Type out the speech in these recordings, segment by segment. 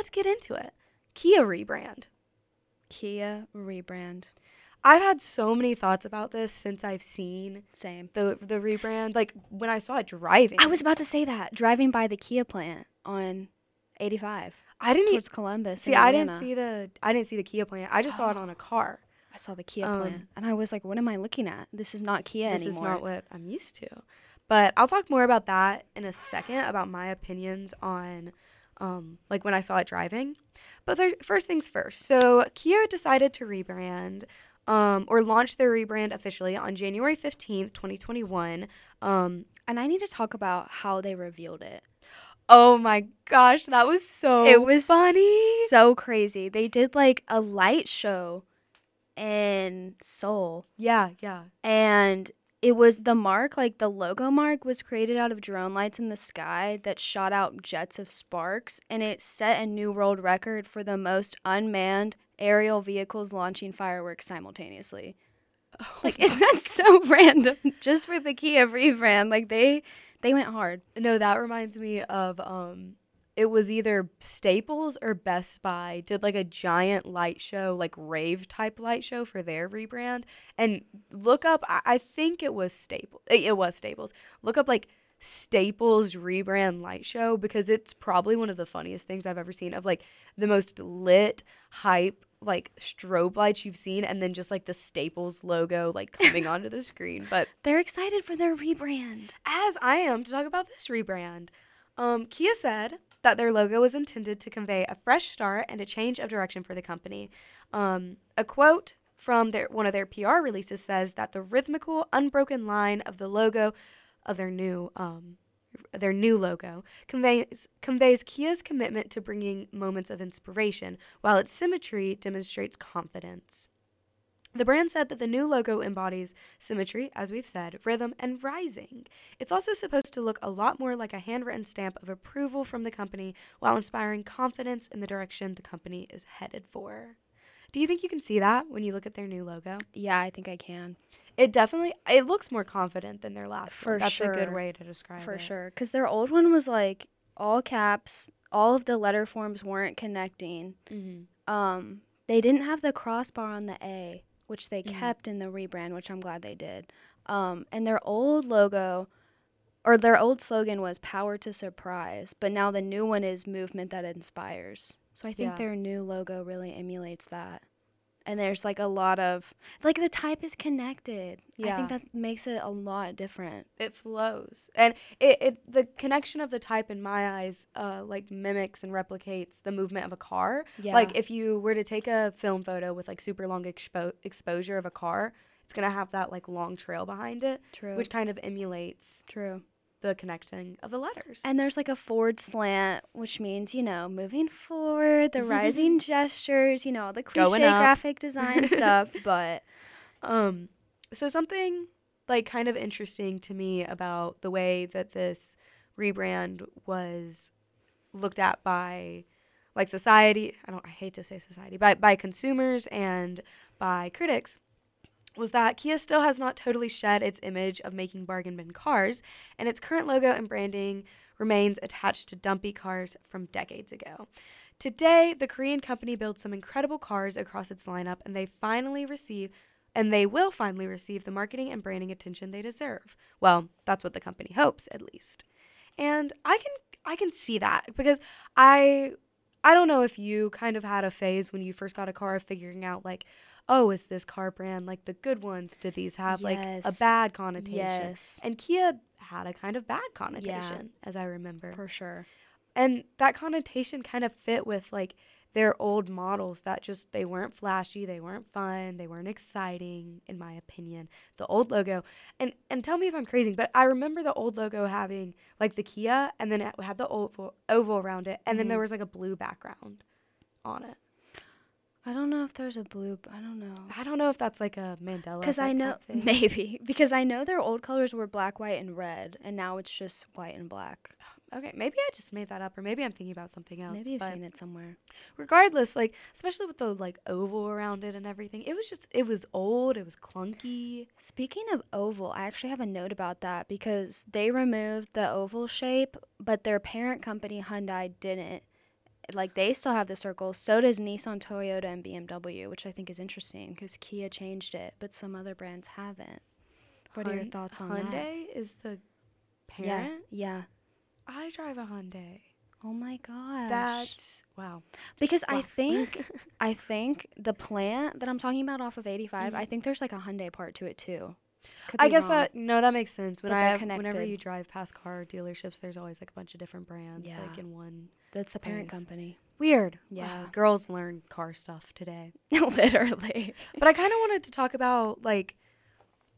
let's get into it. Kia rebrand. Kia rebrand. I've had so many thoughts about this since I've seen Same. the the rebrand. Like when I saw it driving, I was about to say that driving by the Kia plant on 85 I didn't e- Columbus. see. I didn't see the I didn't see the Kia plant. I just saw it on a car. I saw the Kia um, plant and I was like, what am I looking at? This is not Kia this anymore. This is not what I'm used to. But I'll talk more about that in a second about my opinions on um, like when I saw it driving. But first things first. So Kia decided to rebrand um, or launch their rebrand officially on January 15th, 2021. Um, and I need to talk about how they revealed it. oh my gosh, that was so it was funny. so crazy. They did like a light show in Seoul Yeah, yeah. and it was the mark like the logo mark was created out of drone lights in the sky that shot out jets of sparks and it set a new world record for the most unmanned aerial vehicles launching fireworks simultaneously. Like isn't that so random? Just for the kia rebrand like they they went hard. No, that reminds me of um it was either Staples or Best Buy did like a giant light show, like rave type light show for their rebrand. And look up I, I think it was Staples. It was Staples. Look up like Staples rebrand light show because it's probably one of the funniest things I've ever seen of like the most lit hype like strobe lights you've seen and then just like the Staples logo like coming onto the screen. But they're excited for their rebrand as I am to talk about this rebrand. Um, Kia said that their logo was intended to convey a fresh start and a change of direction for the company. Um, a quote from their one of their PR releases says that the rhythmical, unbroken line of the logo of their new um, their new logo conveys conveys Kia's commitment to bringing moments of inspiration, while its symmetry demonstrates confidence. The brand said that the new logo embodies symmetry, as we've said, rhythm, and rising. It's also supposed to look a lot more like a handwritten stamp of approval from the company while inspiring confidence in the direction the company is headed for. Do you think you can see that when you look at their new logo? yeah i think i can It definitely it looks more confident than their last For one. That's a good way to describe for it. For sure because their old one was like all caps all of the letter forms weren't connecting Mm-hmm. um they didn't have the crossbar on the a which they Mhm. kept in the rebrand which i'm glad they did um and their old logo or their old slogan was power to surprise but now the new one is movement that inspires so i think Yeah. their new logo really emulates that and there's like a lot of like the type is connected. Yeah. i think that makes it a lot different. It flows. And it, it the connection of the type in my eyes uh like mimics and replicates the movement of a car. Yeah. Like if you were to take a film photo with like super long expo- exposure of a car it's gonna have that like long trail behind it true. which kind of emulates true the connecting of the letters And there's like a forward slant, which means, you know, moving forward, the rising gestures, you know, the cliche graphic design stuff. But Um, so something like kind of interesting to me about the way that this rebrand was looked at by like society, I don't I hate to say society, but by consumers and by critics was that Kia still has not totally shed its image of making bargain bin cars, and its current logo and branding remains attached to dumpy cars from decades ago. Today, the Korean company builds some incredible cars across its lineup, and they finally receive and they will finally receive the marketing and branding attention they deserve. Well, that's what the company hopes, at least. And I can I can see that because I I don't know if you kind of had a phase when you first got a car of figuring out like, oh, is this car brand like the good ones? Do these have like a bad connotation? yes, And Kia had a kind of bad connotation, as I remember. for sure. And that connotation kind of fit with like their old models that just they weren't flashy, they weren't fun, they weren't exciting in my opinion. The old logo and and tell me if I'm crazy, but I remember the old logo having like the Kia and then it had the oval oval around it and then there Mhm. was like a blue background on it. I don't know if there's a blue. I don't know. I don't know if that's like a Mandela Because I know maybe because I know their old colors were black, white, and red, and now it's just white and black. Okay, maybe I just made that up or maybe I'm thinking about something else. Maybe you've seen it somewhere. regardless, like especially with the like oval around it and everything, it was just it was old, it was clunky. Speaking of oval, I actually have a note about that because they removed the oval shape, but their parent company Hyundai didn't. like they still have the circle. So does Nissan, Toyota, and BMW, which I think is interesting because Kia changed it, but some other brands haven't. What are your thoughts on that? Hyundai is the Yeah, parent. yeah. I drive a Hyundai. Oh my gosh. That's wow. because I think I think the plant that I'm talking about off of 85, Mhm. I think there's like a Hyundai part to it too. Could I guess wrong. that no, that makes sense. When I have, whenever you drive past car dealerships, there's always like a bunch of different brands Yeah. like in one. that's the parent place. company. Weird. Yeah. Wow, girls learn car stuff today. Literally. but I kind of wanted to talk about like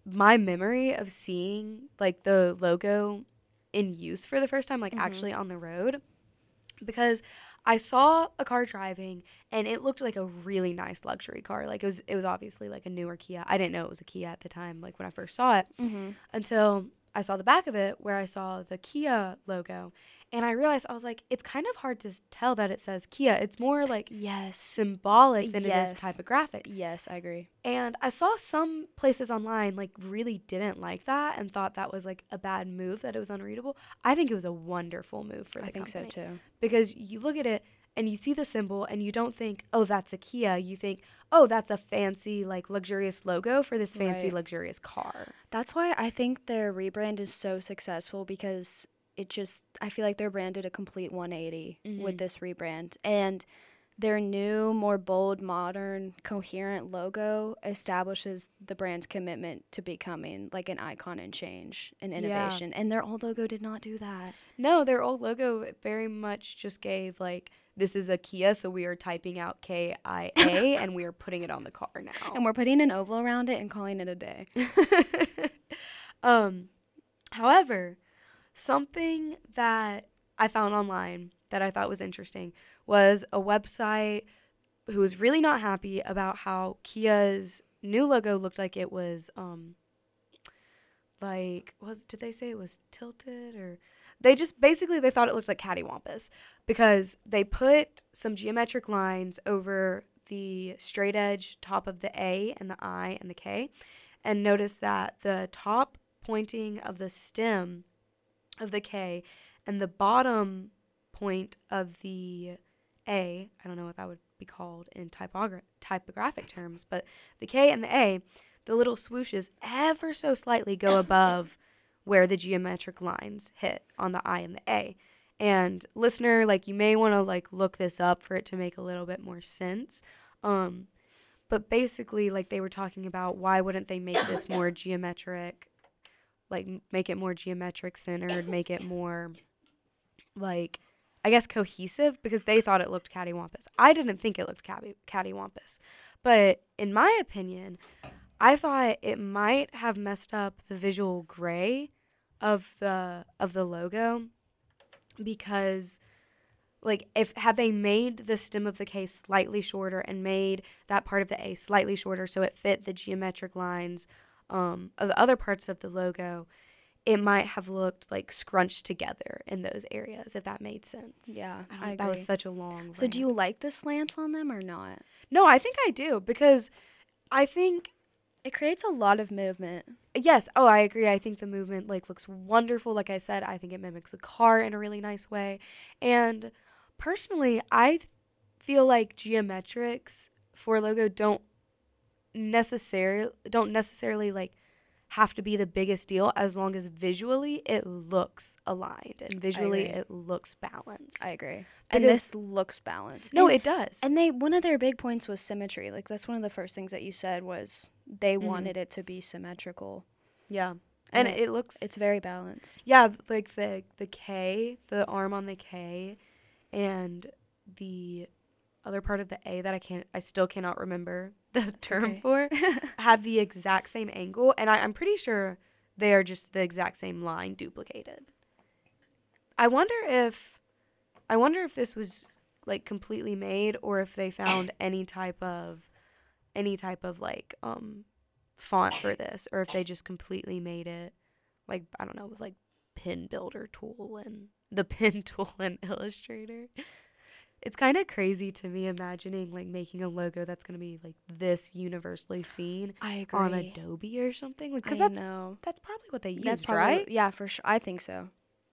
my memory of seeing like the logo in use for the first time, like Mhm. actually on the road, because I saw a car driving and it looked like a really nice luxury car. Like it was, it was obviously like a newer Kia. I didn't know it was a Kia at the time, like when I first saw it, mm-hmm. until I saw the back of it where I saw the Kia logo, and I realized I was like, it's kind of hard to tell that it says Kia. It's more like Yes. symbolic than it Yes. is typographic. Yes, I agree. And I saw some places online like really didn't like that and thought that was like a bad move that it was unreadable. I think it was a wonderful move for the I think company so too. because you look at it and you see the symbol and you don't think, "Oh, that's a Kia." You think, "Oh, that's a fancy like luxurious logo for this fancy Right. luxurious car." That's why I think their rebrand is so successful because it just I feel like their brand did a complete 180 with Mhm. this rebrand and their new, more bold, modern, coherent logo establishes the brand's commitment to becoming like an icon and change and Yeah. innovation. And their old logo did not do that. No, their old logo very much just gave like this is a Kia, so we are typing out K I A and we are putting it on the car now. And we're putting an oval around it and calling it a day. um, however, something that I found online that I thought was interesting was a website who was really not happy about how Kia's new logo looked like it was um like was did they say it was tilted or they just basically they thought it looked like cattywampus because they put some geometric lines over the straight edge top of the A and the I and the K and notice that the top pointing of the stem of the K and the bottom point of the A, I don't know what that would be called in typogra- typographic terms, but the K and the A, the little swooshes ever so slightly go above where the geometric lines hit on the I and the A. And listener, like you may want to like look this up for it to make a little bit more sense. Um, but basically, like they were talking about, why wouldn't they make this more geometric? Like make it more geometric centered, make it more like I guess cohesive because they thought it looked cattywampus. I didn't think it looked catty cattywampus, but in my opinion, I thought it might have messed up the visual gray of the of the logo because like if had they made the stem of the K slightly shorter and made that part of the A slightly shorter so it fit the geometric lines um, of the other parts of the logo, it might have looked like scrunched together in those areas if that made sense. Yeah, I I that was such a long. So do you like the slants on them or not? No, I think I do because I think It creates a lot of movement. yes. Oh, I agree. I think the movement like looks wonderful. Like I said, I think it mimics a car in a really nice way. And personally, I feel like geometrics for logo don't necessarily don't necessarily like have to be the biggest deal as long as visually it looks aligned and visually it looks balanced. I agree. And Because- this looks balanced. no, And- it does. And they one of their big points was symmetry. Like that's one of the first things that you said was they Mhm. wanted it to be symmetrical. yeah. And it- it looks It's very balanced. Yeah, like the the K, the arm on the K, and the other part of the A that I can't, I still cannot remember the term okay. for, have the exact same angle, and I, I'm pretty sure they are just the exact same line duplicated. I wonder if, I wonder if this was like completely made, or if they found any type of, any type of like um, font for this, or if they just completely made it like I don't know with like pin builder tool and the pen tool and Illustrator. It's kind of crazy to me imagining like making a logo that's gonna be like this universally seen I agree. on Adobe or something because I that's know. that's probably what they use, probably right? yeah for sure. I think so.